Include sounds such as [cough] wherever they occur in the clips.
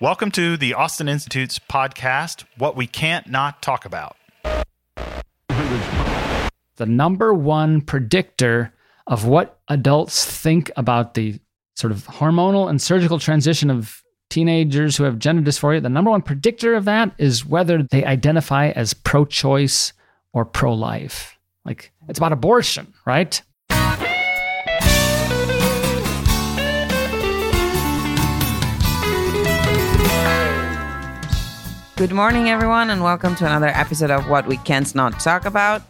Welcome to the Austin Institute's podcast, What We Can't Not Talk About. The number one predictor of what adults think about the sort of hormonal and surgical transition of teenagers who have gender dysphoria, the number one predictor of that is whether they identify as pro choice or pro life. Like it's about abortion, right? Good morning, everyone, and welcome to another episode of What We Can't Not Talk About,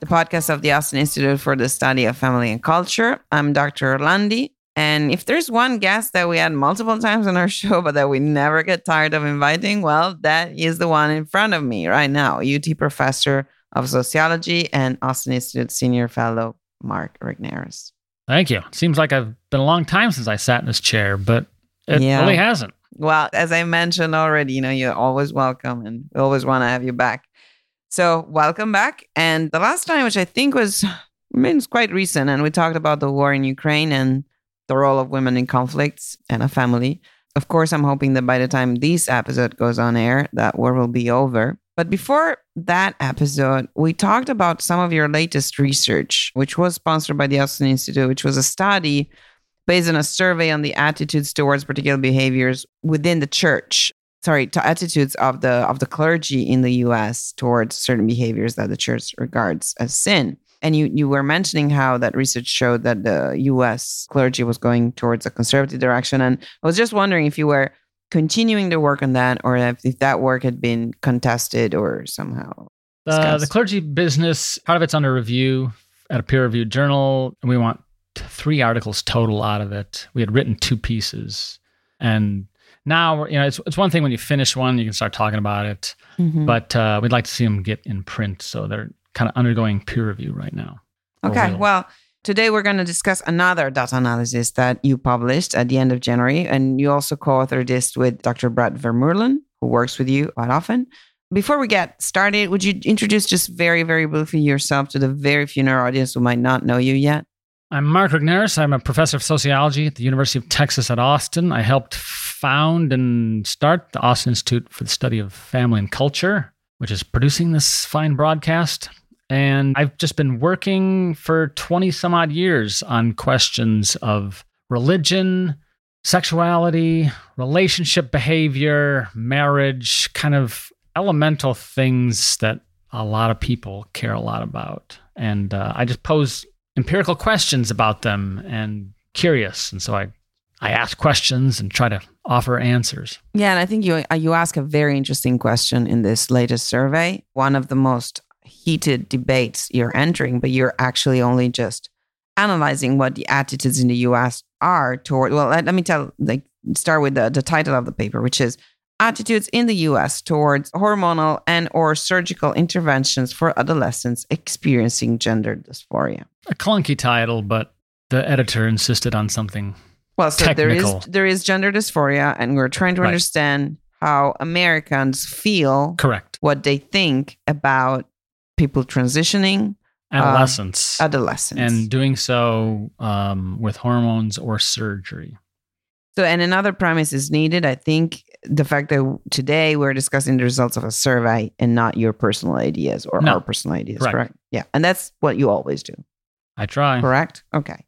the podcast of the Austin Institute for the Study of Family and Culture. I'm Dr. Orlandi, and if there's one guest that we had multiple times on our [laughs] show, but that we never get tired of inviting, well, that is the one in front of me right now, UT professor of sociology and Austin Institute senior fellow, Mark Regnerus. Thank you. Seems like I've been a long time since I sat in this chair, but it Yeah. really hasn't. Well, as I mentioned already, you know, you're always welcome and we always want to have you back. So, welcome back. And the last time, which I think was, I mean, it's quite recent, and we talked about the war in Ukraine and the role of women in conflicts and a family. Of course, I'm hoping that by the time this episode goes on air, that war will be over. But before that episode, we talked about some of your latest research, which was sponsored by the Austin Institute, which was a study based on a survey on the attitudes towards particular behaviors within the church sorry to attitudes of the of the clergy in the US towards certain behaviors that the church regards as sin. And you you were mentioning how that research showed that the US clergy was going towards a conservative direction. And I was just wondering if you were continuing to work on that or if, if that work had been contested or somehow uh, The, the clergy business, part of it's under review at a peer reviewed journal, and we want three articles total out of it. We had written two pieces. And now, you know, it's, it's one thing when you finish one, you can start talking about it, Mhm. but uh, we'd like to see them get in print. So they're kind of undergoing peer review right now. Okay, well, today we're going to discuss another data analysis that you published at the end of January. And you also co authored this with Dr. Brett Vermurlen, who works with you quite often. Before we get started, would you introduce just very, very briefly yourself to the very few in our audience who might not know you yet? I'm Mark Regnerus. I'm a professor of sociology at the University of Texas at Austin. I helped found and start the Austin Institute for the Study of Family and Culture, which is producing this fine broadcast. And I've just been working for 20 some odd years on questions of religion, sexuality, relationship behavior, marriage, kind of elemental things that a lot of people care a lot about. And uh, I just pose empirical questions about them and curious. And so I, I ask questions and try to offer answers. Yeah, and I think you uh, you ask a very interesting question in this latest survey. One of the most heated debates you're entering, but you're actually only just analyzing what the attitudes in the U.S. are toward. Well, let, let me tell. Like, start with the the title of the paper, which is attitudes in the U.S. towards hormonal and or surgical interventions for adolescents experiencing gender dysphoria. A clunky title, but the editor insisted on something. Well, so there is Technical. there is gender dysphoria, and we're trying to Right. understand how Americans feel Correct. what they think about people transitioning Adolescence. adolescents. and doing so um, with hormones or surgery. so, and another premise is needed. I think the fact that today we're discussing the results of a survey and not your personal ideas or No. our personal ideas, Correct. correct? Yeah. And that's what you always do, I try. correct? Okay.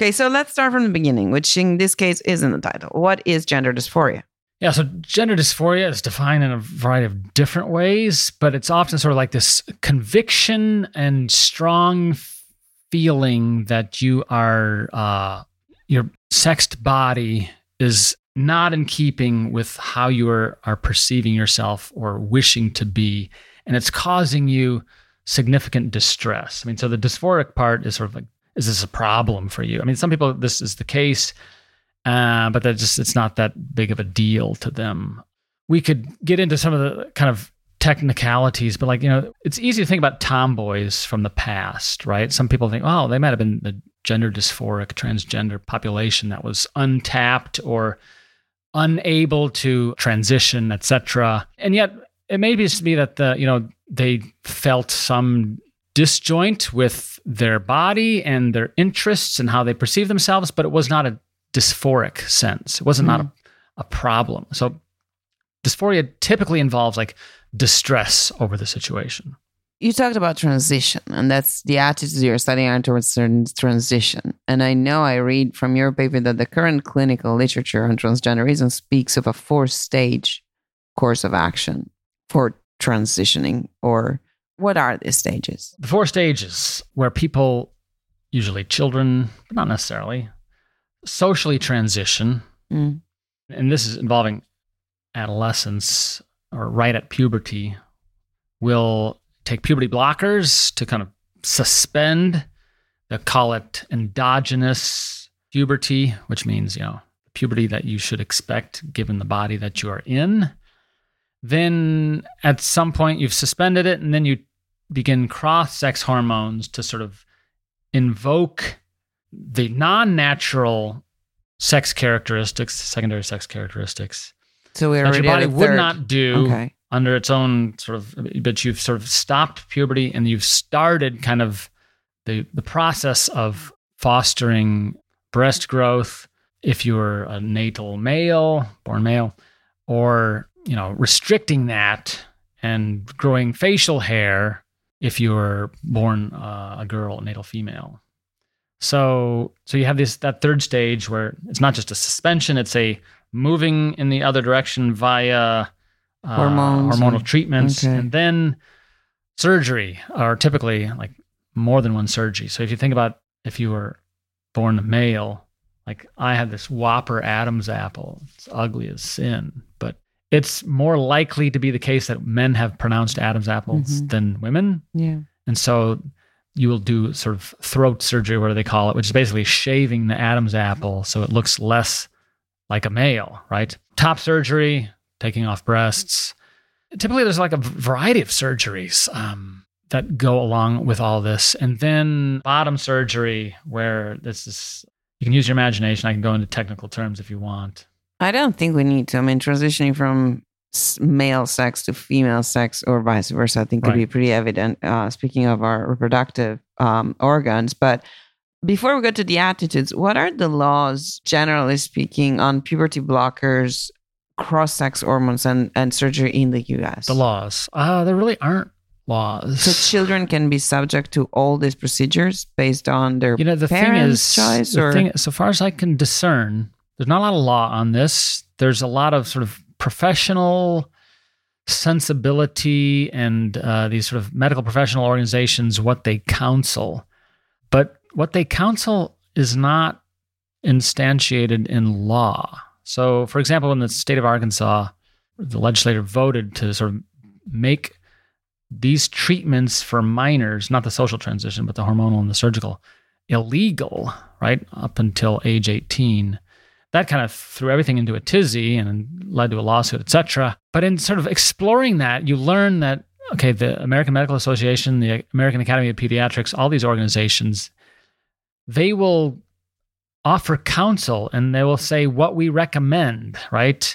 Okay. So let's start from the beginning, which in this case is in the title. What is gender dysphoria? Yeah, so gender dysphoria is defined in a variety of different ways, but it's often sort of like this conviction and strong feeling that you are, uh, your sexed body is not in keeping with how you are, are perceiving yourself or wishing to be. And it's causing you significant distress. I mean, so the dysphoric part is sort of like, is this a problem for you? I mean, some people, this is the case uh, but that just it's not that big of a deal to them. We could get into some of the kind of technicalities, but like you know, it's easy to think about tomboys from the past, right? Some people think, oh, they might have been the gender dysphoric transgender population that was untapped or unable to transition, etc. And yet, it may just be that the you know they felt some disjoint with their body and their interests and how they perceive themselves, but it was not a dysphoric sense. It wasn't not a, mm-hmm. a problem. So dysphoria typically involves like distress over the situation. You talked about transition, and that's the attitudes you're studying are towards certain transition. And I know I read from your paper that the current clinical literature on transgenderism speaks of a four stage course of action for transitioning, or what are these stages? The four stages where people, usually children, but not necessarily, socially transition. Mm. And this is involving adolescence or right at puberty, will take puberty blockers to kind of suspend. They call it endogenous puberty, which means, you know, puberty that you should expect given the body that you are in. Then at some point you've suspended it, and then you begin cross sex hormones to sort of invoke the non natural sex characteristics, secondary sex characteristics So we're that your body would not do Okay. Under its own sort of but you've sort of stopped puberty and you've started kind of the the process of fostering breast growth if you're a natal male born male or you know restricting that and growing facial hair if you're born uh, a girl a natal female. So so you have this that third stage where it's not just a suspension it's a moving in the other direction via uh, Hormones hormonal treatments, okay. and then surgery are typically like more than one surgery. So if you think about if you were born a male, like I had this whopper Adam's apple, it's ugly as sin, but it's more likely to be the case that men have pronounced Adam's apples Mhm. than women. Yeah. And so you will do sort of throat surgery, what do they call it, which is basically shaving the Adam's apple so it looks less like a male, right? Top surgery, taking off breasts. Typically, there's like a variety of surgeries um, that go along with all this. And then bottom surgery, where this is, you can use your imagination. I can go into technical terms if you want. I don't think we need to. I mean, transitioning from male sex to female sex or vice versa, I think could Right. be pretty evident. Uh, speaking of our reproductive um, organs, but before we go to the attitudes, what are the laws, generally speaking, on puberty blockers, cross-sex hormones, and, and surgery in the U.S.? The laws. Uh, there really aren't laws. So children can be subject to all these procedures based on their you know the thing is choice, the thing, so far as i can discern there's not a lot of law on this there's a lot of sort of professional sensibility and uh, these sort of medical professional organizations what they counsel but what they counsel is not instantiated in law so for example in the state of arkansas the legislature voted to sort of make these treatments for minors, not the social transition, but the hormonal and the surgical, illegal, right? Up until age 18. That kind of threw everything into a tizzy and led to a lawsuit, etc. But in sort of exploring that, you learn that, okay, the American Medical Association, the American Academy of Pediatrics, all these organizations, they will offer counsel and they will say what we recommend, right?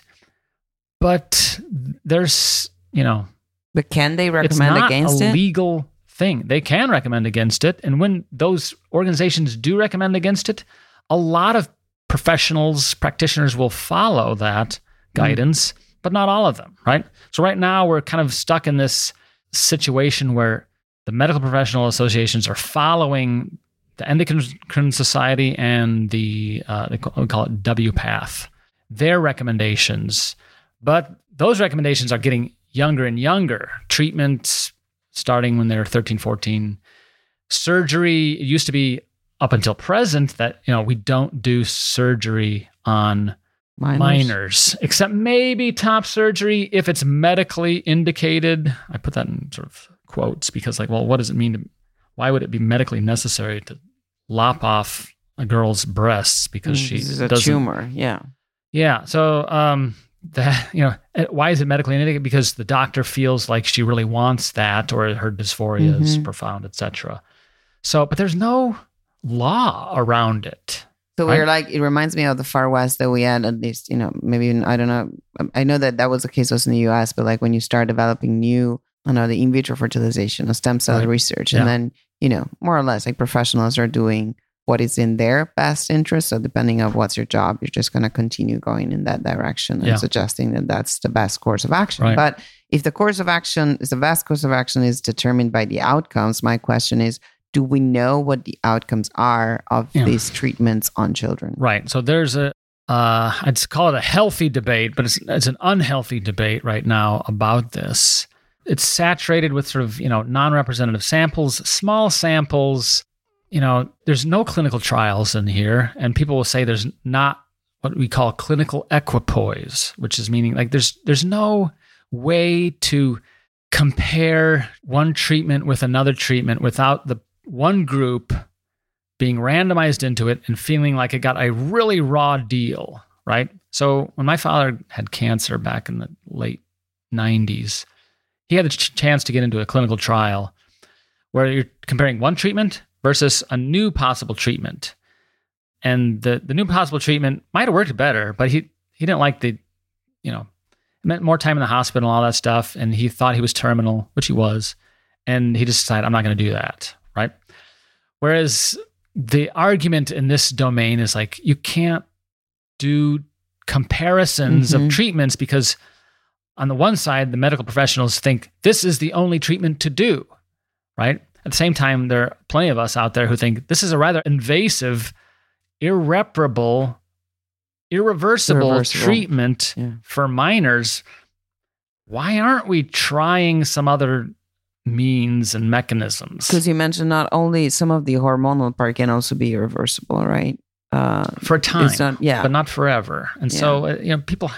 But there's, you know, but can they it's recommend not against a it? legal thing. They can recommend against it, and when those organizations do recommend against it, a lot of professionals, practitioners will follow that hmm. guidance, but not all of them, right? So right now we're kind of stuck in this situation where the medical professional associations are following the Endocrine Society and the uh, they call, we call it WPATH, their recommendations, but those recommendations are getting younger and younger. Treatment starting when they're 13, 14. Surgery, it used to be up until present that, you know, we don't do surgery on Minors. minors, except maybe top surgery if it's medically indicated. I put that in sort of quotes because, like, well, what does it mean to, why would it be medically necessary to lop off a girl's breasts because Mm, she this is a tumor. Yeah. yeah. So, um, that [laughs] you know, why is it medically indicated? Because the doctor feels like she really wants that, or her dysphoria is Mhm. profound, etc. So, but there's no law around it. So we're like, it reminds me of the Far West that we had at least, you know, maybe, I don't know. I know that that was the case also in the US, but like when you start developing new, I know, the in vitro fertilization or stem cell Right. research, Yeah. and then, you know, more or less like professionals are doing what is in their best interest. So depending on what's your job, you're just going to continue going in that direction and Yeah. suggesting that that's the best course of action. Right. But if the course of action is the best course of action is determined by the outcomes, my question is, do we know what the outcomes are of Yeah. these treatments on children? Right. So there's a, uh, I'd call it a healthy debate, but it's, it's an unhealthy debate right now about this. It's saturated with sort of, you know, non representative samples, small samples. You know, there's no clinical trials in here. And people will say there's not what we call clinical equipoise, which is meaning like there's there's no way to compare one treatment with another treatment without the one group being randomized into it and feeling like it got a really raw deal, right? So when my father had cancer back in the late 90s, he had the ch- chance to get into a clinical trial where you're comparing one treatment versus a new possible treatment. And the, the new possible treatment might have worked better, but he, he didn't like the, you know, it meant more time in the hospital, and all that stuff. And he thought he was terminal, which he was. And he just decided, I'm not going to do that, right? Whereas the argument in this domain is like you can't do comparisons Mhm. of treatments because on the one side the medical professionals think this is the only treatment to do right at the same time there are plenty of us out there who think this is a rather invasive irreparable irreversible, Irreversible. treatment Yeah. for minors why aren't we trying some other means and mechanisms Because you mentioned not only some of the hormonal part can also be irreversible, right? Uh, for a time not, yeah. but not forever. And so, uh, you know, people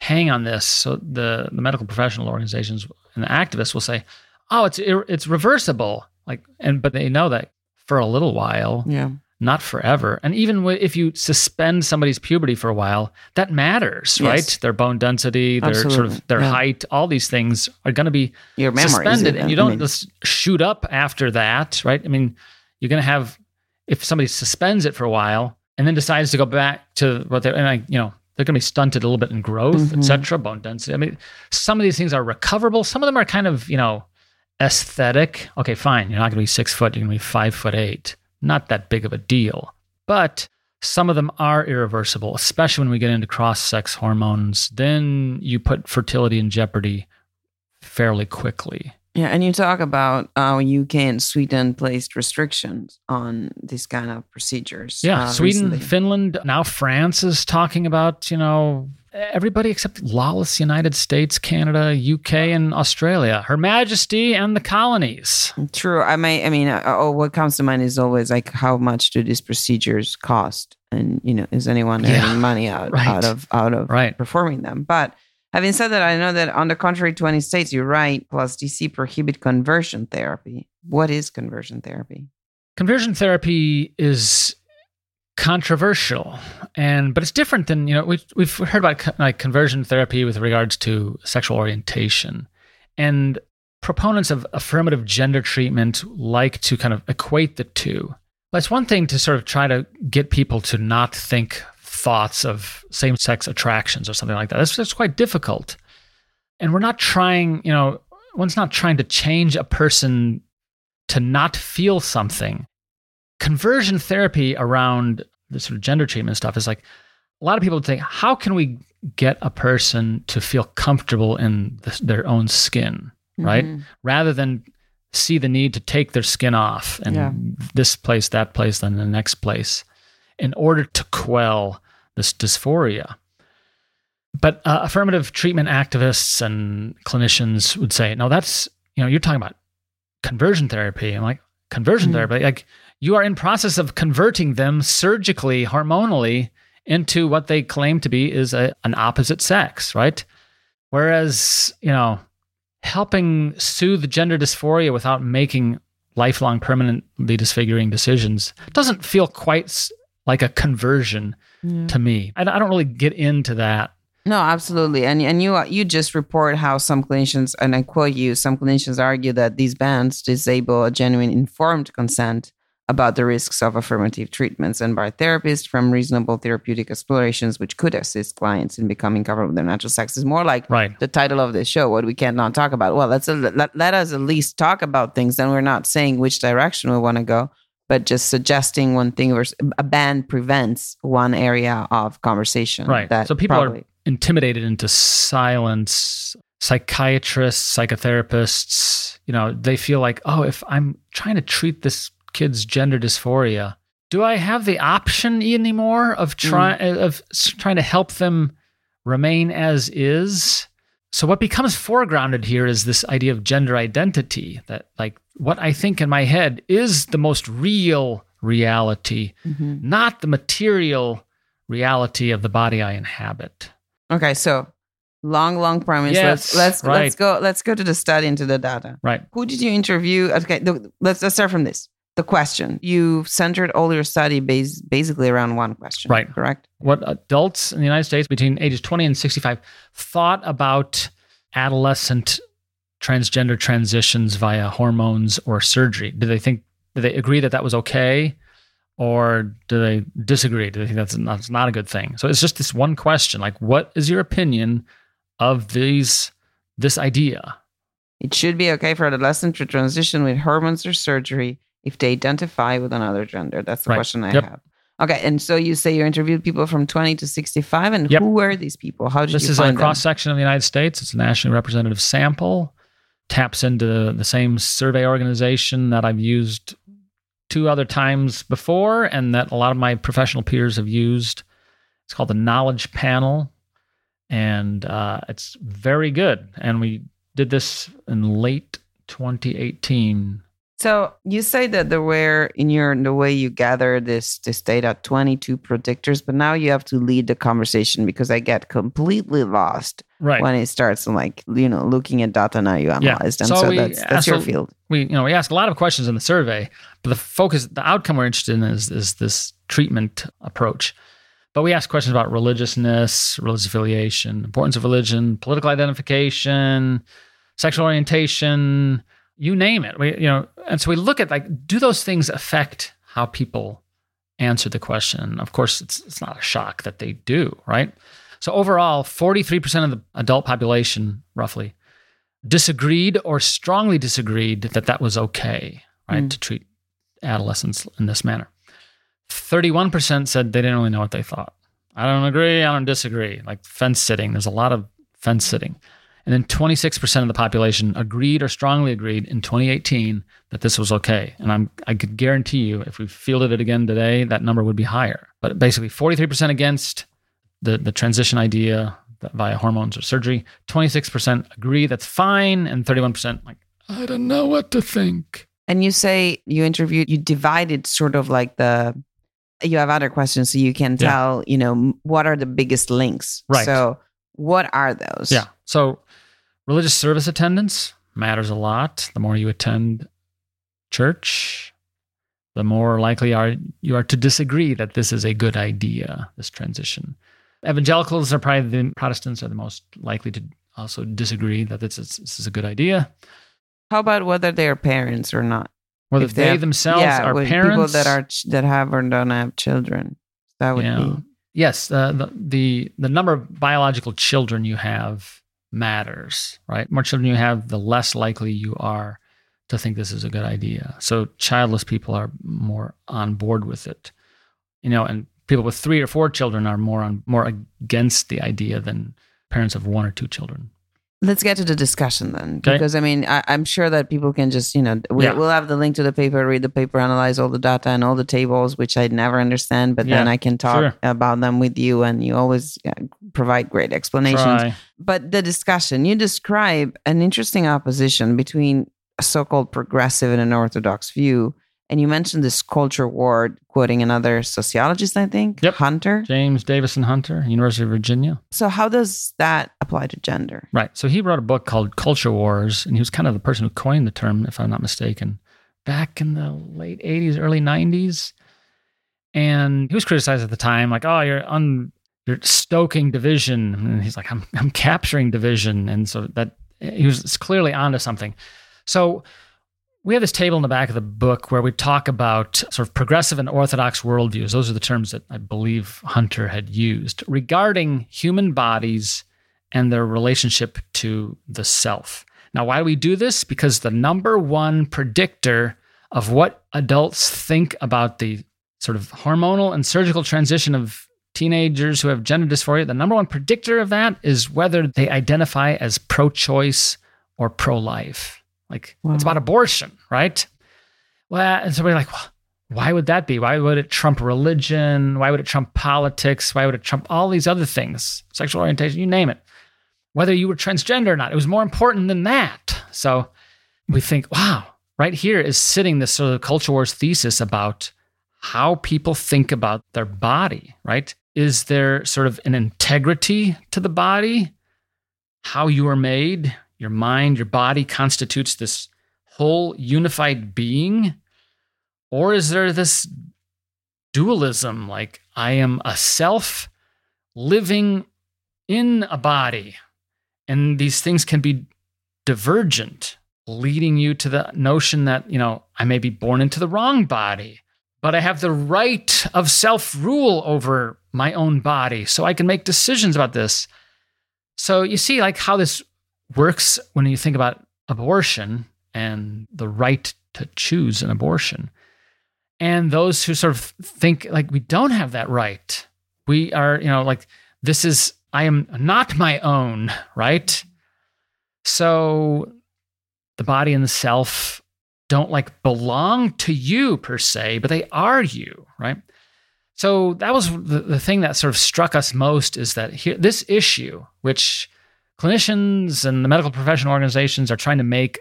hang on this. So the the medical professional organizations and the activists will say, "Oh, it's it's reversible." Like, and but they know that for a little while, yeah. not forever. And even if you suspend somebody's puberty for a while, that matters, Yes. right? Their bone density, their sort of their Yeah. height, all these things are going to be Your suspended, and you don't I mean, just shoot up after that, right? I mean, you're going to have if somebody suspends it for a while and then decides to go back to what they and I, you know, they're going to be stunted a little bit in growth, Mhm. et cetera, bone density. I mean, some of these things are recoverable. Some of them are kind of, you know, aesthetic. Okay, fine. You're not going to be six foot. You're going to be five foot eight. Not that big of a deal. But some of them are irreversible, especially when we get into cross sex hormones. Then you put fertility in jeopardy fairly quickly. Yeah, and you talk about how UK and Sweden placed restrictions on these kind of procedures. Yeah, uh, Sweden, recently. Finland, now France is talking about, you know, everybody except lawless United States, Canada, UK, and Australia. Her Majesty and the colonies. True. I may. I mean, uh, oh, what comes to mind is always like, how much do these procedures cost? And you know, is anyone Yeah, earning money out [laughs] right. out of out of Right. performing them? But having said that, I know that on the contrary, twenty states, you're right. Plus DC prohibit conversion therapy. What is conversion therapy? Conversion therapy is controversial and but it's different than you know we've, we've heard about co- like conversion therapy with regards to sexual orientation and proponents of affirmative gender treatment like to kind of equate the two it's one thing to sort of try to get people to not think thoughts of same-sex attractions or something like that that's, that's quite difficult and we're not trying you know one's not trying to change a person to not feel something conversion therapy around the sort of gender treatment stuff is like a lot of people think how can we get a person to feel comfortable in the, their own skin right Mhm. rather than see the need to take their skin off and Yeah. this place that place then the next place in order to quell this dysphoria. But uh, affirmative treatment activists and clinicians would say no that's you know you're talking about conversion therapy. I'm like conversion Mhm. therapy? Like you are in process of converting them surgically hormonally into what they claim to be is a, an opposite sex right? Whereas you know helping soothe gender dysphoria without making lifelong permanently disfiguring decisions doesn't feel quite like a conversion Yeah. to me I, I don't really get into that No, absolutely, and and you you just report how some clinicians, and I quote you, some clinicians argue that these bans disable a genuine informed consent about the risks of affirmative treatments and bar therapists from reasonable therapeutic explorations, which could assist clients in becoming comfortable with their natural sex. Is more like right the title of this show, what we cannot talk about. Well, let's let, let us at least talk about things. Then we're not saying which direction we want to go. But just suggesting one thing versus a ban prevents one area of conversation. Right. That So people probably, are intimidated into silence. Psychiatrists, psychotherapists, you know, they feel like, oh, if I'm trying to treat this kid's gender dysphoria, do I have the option anymore of mm. trying of trying to help them remain as is? So what becomes foregrounded here is this idea of gender identity that like what I think in my head is the most real reality, Mhm. not the material reality of the body I inhabit. Okay, so long, long premise. Yes, let's let's right. let's go let's go to the study into the data. Right. Who did you interview? Okay, the, let's let's start from this. The question you centered all your study base basically around one question. Right. Correct. What adults in the United States between ages 20 and 65 thought about adolescent transgender transitions via hormones or surgery? Do they think, do they agree that that was okay? Or do they disagree? Do they think that's not, that's not a good thing? So it's just this one question like, what is your opinion of these, this idea? It should be okay for adolescent to transition with hormones or surgery if they identify with another gender. That's the Right. question I Yep. have. Okay, and so you say you interviewed people from 20 to 65, and Yep. who were these people? How did This you is a cross section of the United States. It's a nationally representative sample. Taps into the same survey organization that I've used two other times before, and that a lot of my professional peers have used. It's called the Knowledge Panel, and uh, it's very good. And we did this in late 2018. So you say that there were in your in the way you gather this this data 22 predictors, but now you have to lead the conversation because I get completely lost Right. when it starts like you know looking at data now you analyze them. So So, that's that's your field. we you know we ask a lot of questions in the survey, but the focus, the outcome we're interested in is is this treatment approach. But we ask questions about religiousness, religious affiliation, importance of religion, political identification, sexual orientation, you name it. We you know, and so we look at like, do those things affect how people answer the question? Of course, it's it's not a shock that they do, right? So overall, 43% of the adult population, roughly, disagreed or strongly disagreed that that was okay, right, Mm. to treat adolescents in this manner. 31% said they didn't really know what they thought. I don't agree, I don't disagree. Like fence sitting, there's a lot of fence sitting. And then 26% of the population agreed or strongly agreed in 2018 that this was okay. And I'm I could guarantee you if we fielded it again today, that number would be higher. But basically 43% against the, the transition idea that via hormones or surgery. 26% agree that's fine, and 31% like, I don't know what to think. And you say you interviewed, you divided sort of like the, you have other questions so you can Yeah. tell, you know, what are the biggest links. Right. So what are those? Yeah. So religious service attendance matters a lot. The more you attend church, the more likely are you are to disagree that this is a good idea, this transition. Evangelicals are probably the Protestants are the most likely to also disagree that this is, this is a good idea. How about whether they are parents or not? Whether If they, have- themselves are with parents. People that are that have or don't have children. That would Yeah. be Yes, uh, the, the the number of biological children you have matters, right? More children you have, the less likely you are to think this is a good idea. So childless people are more on board with it, you know, and people with three or four children are more on more against the idea than parents of one or two children. Let's get to the discussion then, Okay. because I mean, I, I'm sure that people can just, you know, we, Yeah. we'll have the link to the paper, read the paper, analyze all the data and all the tables, which I never understand, but then I can talk sure. about them with you, and you always yeah, provide great explanations. Try. But the discussion, you describe an interesting opposition between a so-called progressive and an orthodox view, and you mentioned this culture war, quoting another sociologist, I think, Yep. Hunter. James Davison Hunter, University of Virginia. So how does that apply to gender? Right. So he wrote a book called Culture Wars, and he was kind of the person who coined the term, if I'm not mistaken, back in the late 80s, early 90s. And he was criticized at the time, like, oh, you're un you're stoking division. And he's like, I'm I'm capturing division. And so that he was clearly onto something. So we have this table in the back of the book where we talk about sort of progressive and orthodox worldviews. Those are the terms that I believe Hunter had used regarding human bodies and their relationship to the self. Now, why do we do this? Because the number one predictor of what adults think about the sort of hormonal and surgical transition of teenagers who have gender dysphoria, the number one predictor of that is whether they identify as pro choice or pro life. Like wow. it's about abortion, right? Well, and so we're like, well, why would that be? Why would it trump religion? Why would it trump politics? Why would it trump all these other things? Sexual orientation, you name it. Whether you were transgender or not, it was more important than that. So we think, wow, right here is sitting this sort of culture wars thesis about how people think about their body, right? Is there sort of an integrity to the body? How you are made, your mind, your body constitutes this whole unified being? Or is there this dualism, like I am a self living in a body, and these things can be divergent, leading you to the notion that, you know, I may be born into the wrong body, but I have the right of self rule over my own body, so I can make decisions about this. So you see, like, how this works when you think about abortion and the right to choose an abortion and those who sort of think like we don't have that right. We are, you know, like this is, I am not my own, right? So the body and the self don't like belong to you per se, but they are you, right? So that was the, the thing that sort of struck us most is that here, this issue, which clinicians and the medical professional organizations are trying to make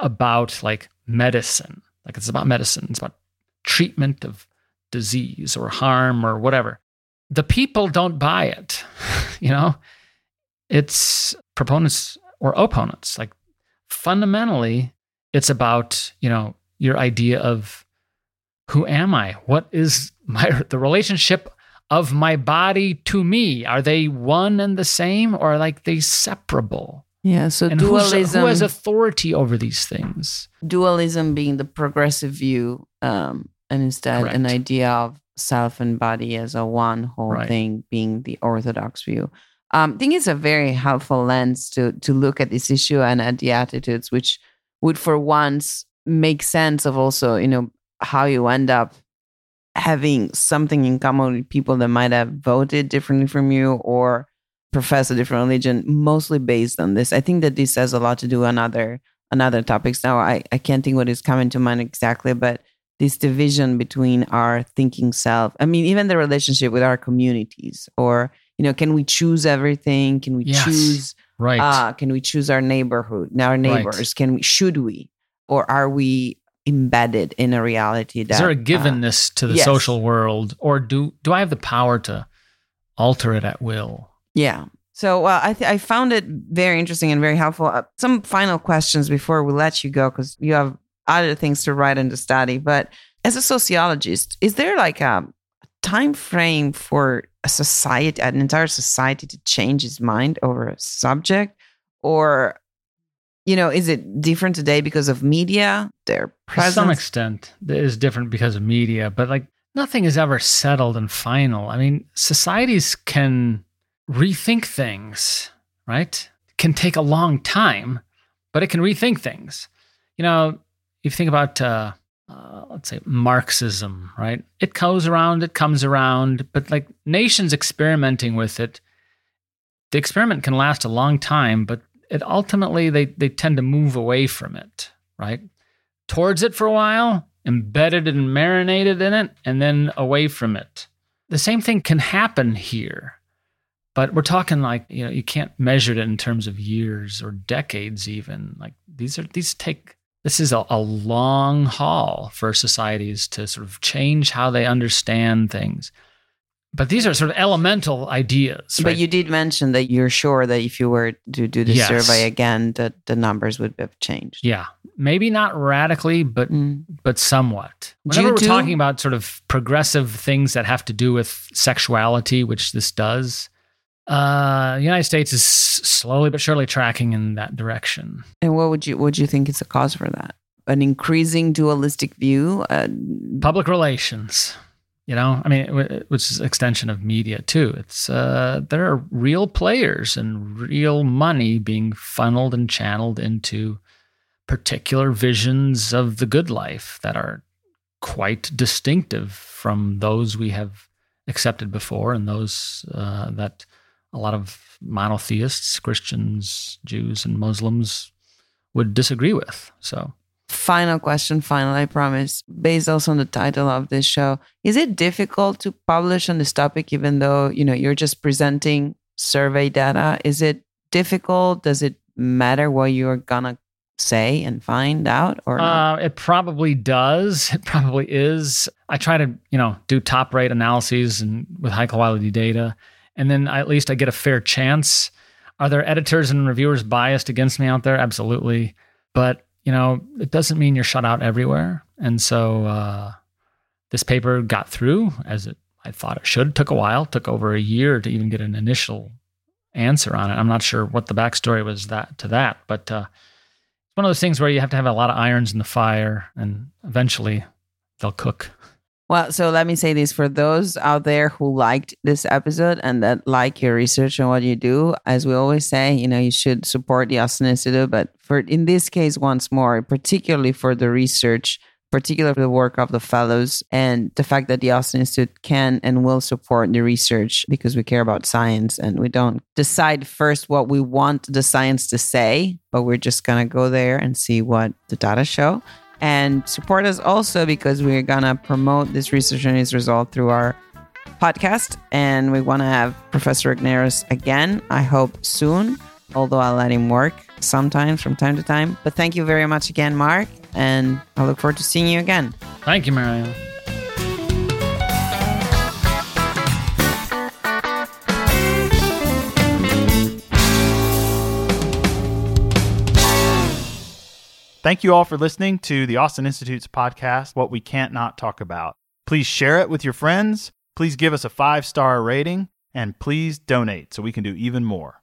about like medicine, like it's about medicine, it's about treatment of disease or harm or whatever. The people don't buy it. [laughs] you know, it's proponents or opponents. Like fundamentally, it's about, you know, your idea of who am I? What is my [laughs] the relationship of my body to me? Are they one and the same or are like they separable? Yeah, so and dualism. Who has authority over these things? Dualism being the progressive view, um, and instead Correct. an idea of self and body as a one whole right. thing being the orthodox view. Um, I think it's a very helpful lens to to look at this issue and at the attitudes, which would for once make sense of also you know how you end up having something in common with people that might have voted differently from you or profess a different religion, mostly based on this. I think that this has a lot to do on other on other topics. Now I, I can't think what is coming to mind exactly, but this division between our thinking self. I mean, even the relationship with our communities, or you know, can we choose everything? Can we yes. choose? Right. Uh, can we choose our neighborhood, our neighbors? Right. Can we? Should we? Or are we embedded in a reality that is there a givenness uh, to the yes. social world, or do do I have the power to alter it at will? Yeah. So well, I th- I found it very interesting and very helpful. Uh, some final questions before we let you go, because you have other things to write and to study. But as a sociologist, is there like a time frame for a society, an entire society to change its mind over a subject? Or, you know, is it different today because of media, their presence? To some extent, it is different because of media, but like nothing is ever settled and final. I mean, societies can rethink things, right? It can take a long time, but it can rethink things. You know, if you think about, uh, uh, let's say, Marxism, right? It goes around, it comes around, but like nations experimenting with it, the experiment can last a long time, but it ultimately they they tend to move away from it, right? Towards it for a while, embedded and marinated in it, and then away from it. The same thing can happen here. But we're talking like, you know, you can't measure it in terms of years or decades even. Like these are these take this is a, a, long haul for societies to sort of change how they understand things. But these are sort of elemental ideas. But you did mention that you're sure that if you were to do the yes. survey again, that the numbers would have changed. Yeah, maybe not radically, but mm. but somewhat. Whenever we're talking about sort of progressive things that have to do with sexuality, which this does, uh, the United States is slowly but surely tracking in that direction. And what would you what would you think is the cause for that? An increasing dualistic view, uh, public relations. You know, I mean, which is extension of media too. It's uh, there are real players and real money being funneled and channeled into particular visions of the good life that are quite distinctive from those we have accepted before and those uh, that a lot of monotheists, Christians, Jews, and Muslims would disagree with. So, final question, final, I promise. Based also on the title of this show, is it difficult to publish on this topic, even though you know you're just presenting survey data? Is it difficult? Does it matter what you're gonna say and find out or uh, it probably does it probably is i try to you know do top rate analyses and with high quality data and then I, at least i get a fair chance are there editors and reviewers biased against me out there absolutely but you know it doesn't mean you're shut out everywhere. And so uh, this paper got through as it i thought it should. It took a while took over a year to even get an initial answer on it. I'm not sure what the backstory was that to that but uh, it's one of those things where you have to have a lot of irons in the fire and eventually they'll cook. Well, so let me say this for those out there who liked this episode and that like your research and what you do, as we always say, you know, you should support the Austin Institute. But for in this case, once more, particularly for the research particularly the work of the fellows and the fact that the Austin Institute can and will support the research because we care about science and we don't decide first what we want the science to say, but we're just going to go there and see what the data show. And support us also because we're going to promote this research and its result through our podcast. And we want to have Professor Regnerus again, I hope soon, although I'll let him work sometimes from time to time. But thank you very much again, Mark and I look forward to seeing you again. Thank you, Mariana. Thank you all for listening to the Austin Institute's podcast, What We Can't Not Talk About. Please share it with your friends. Please give us a five star rating and please donate so we can do even more.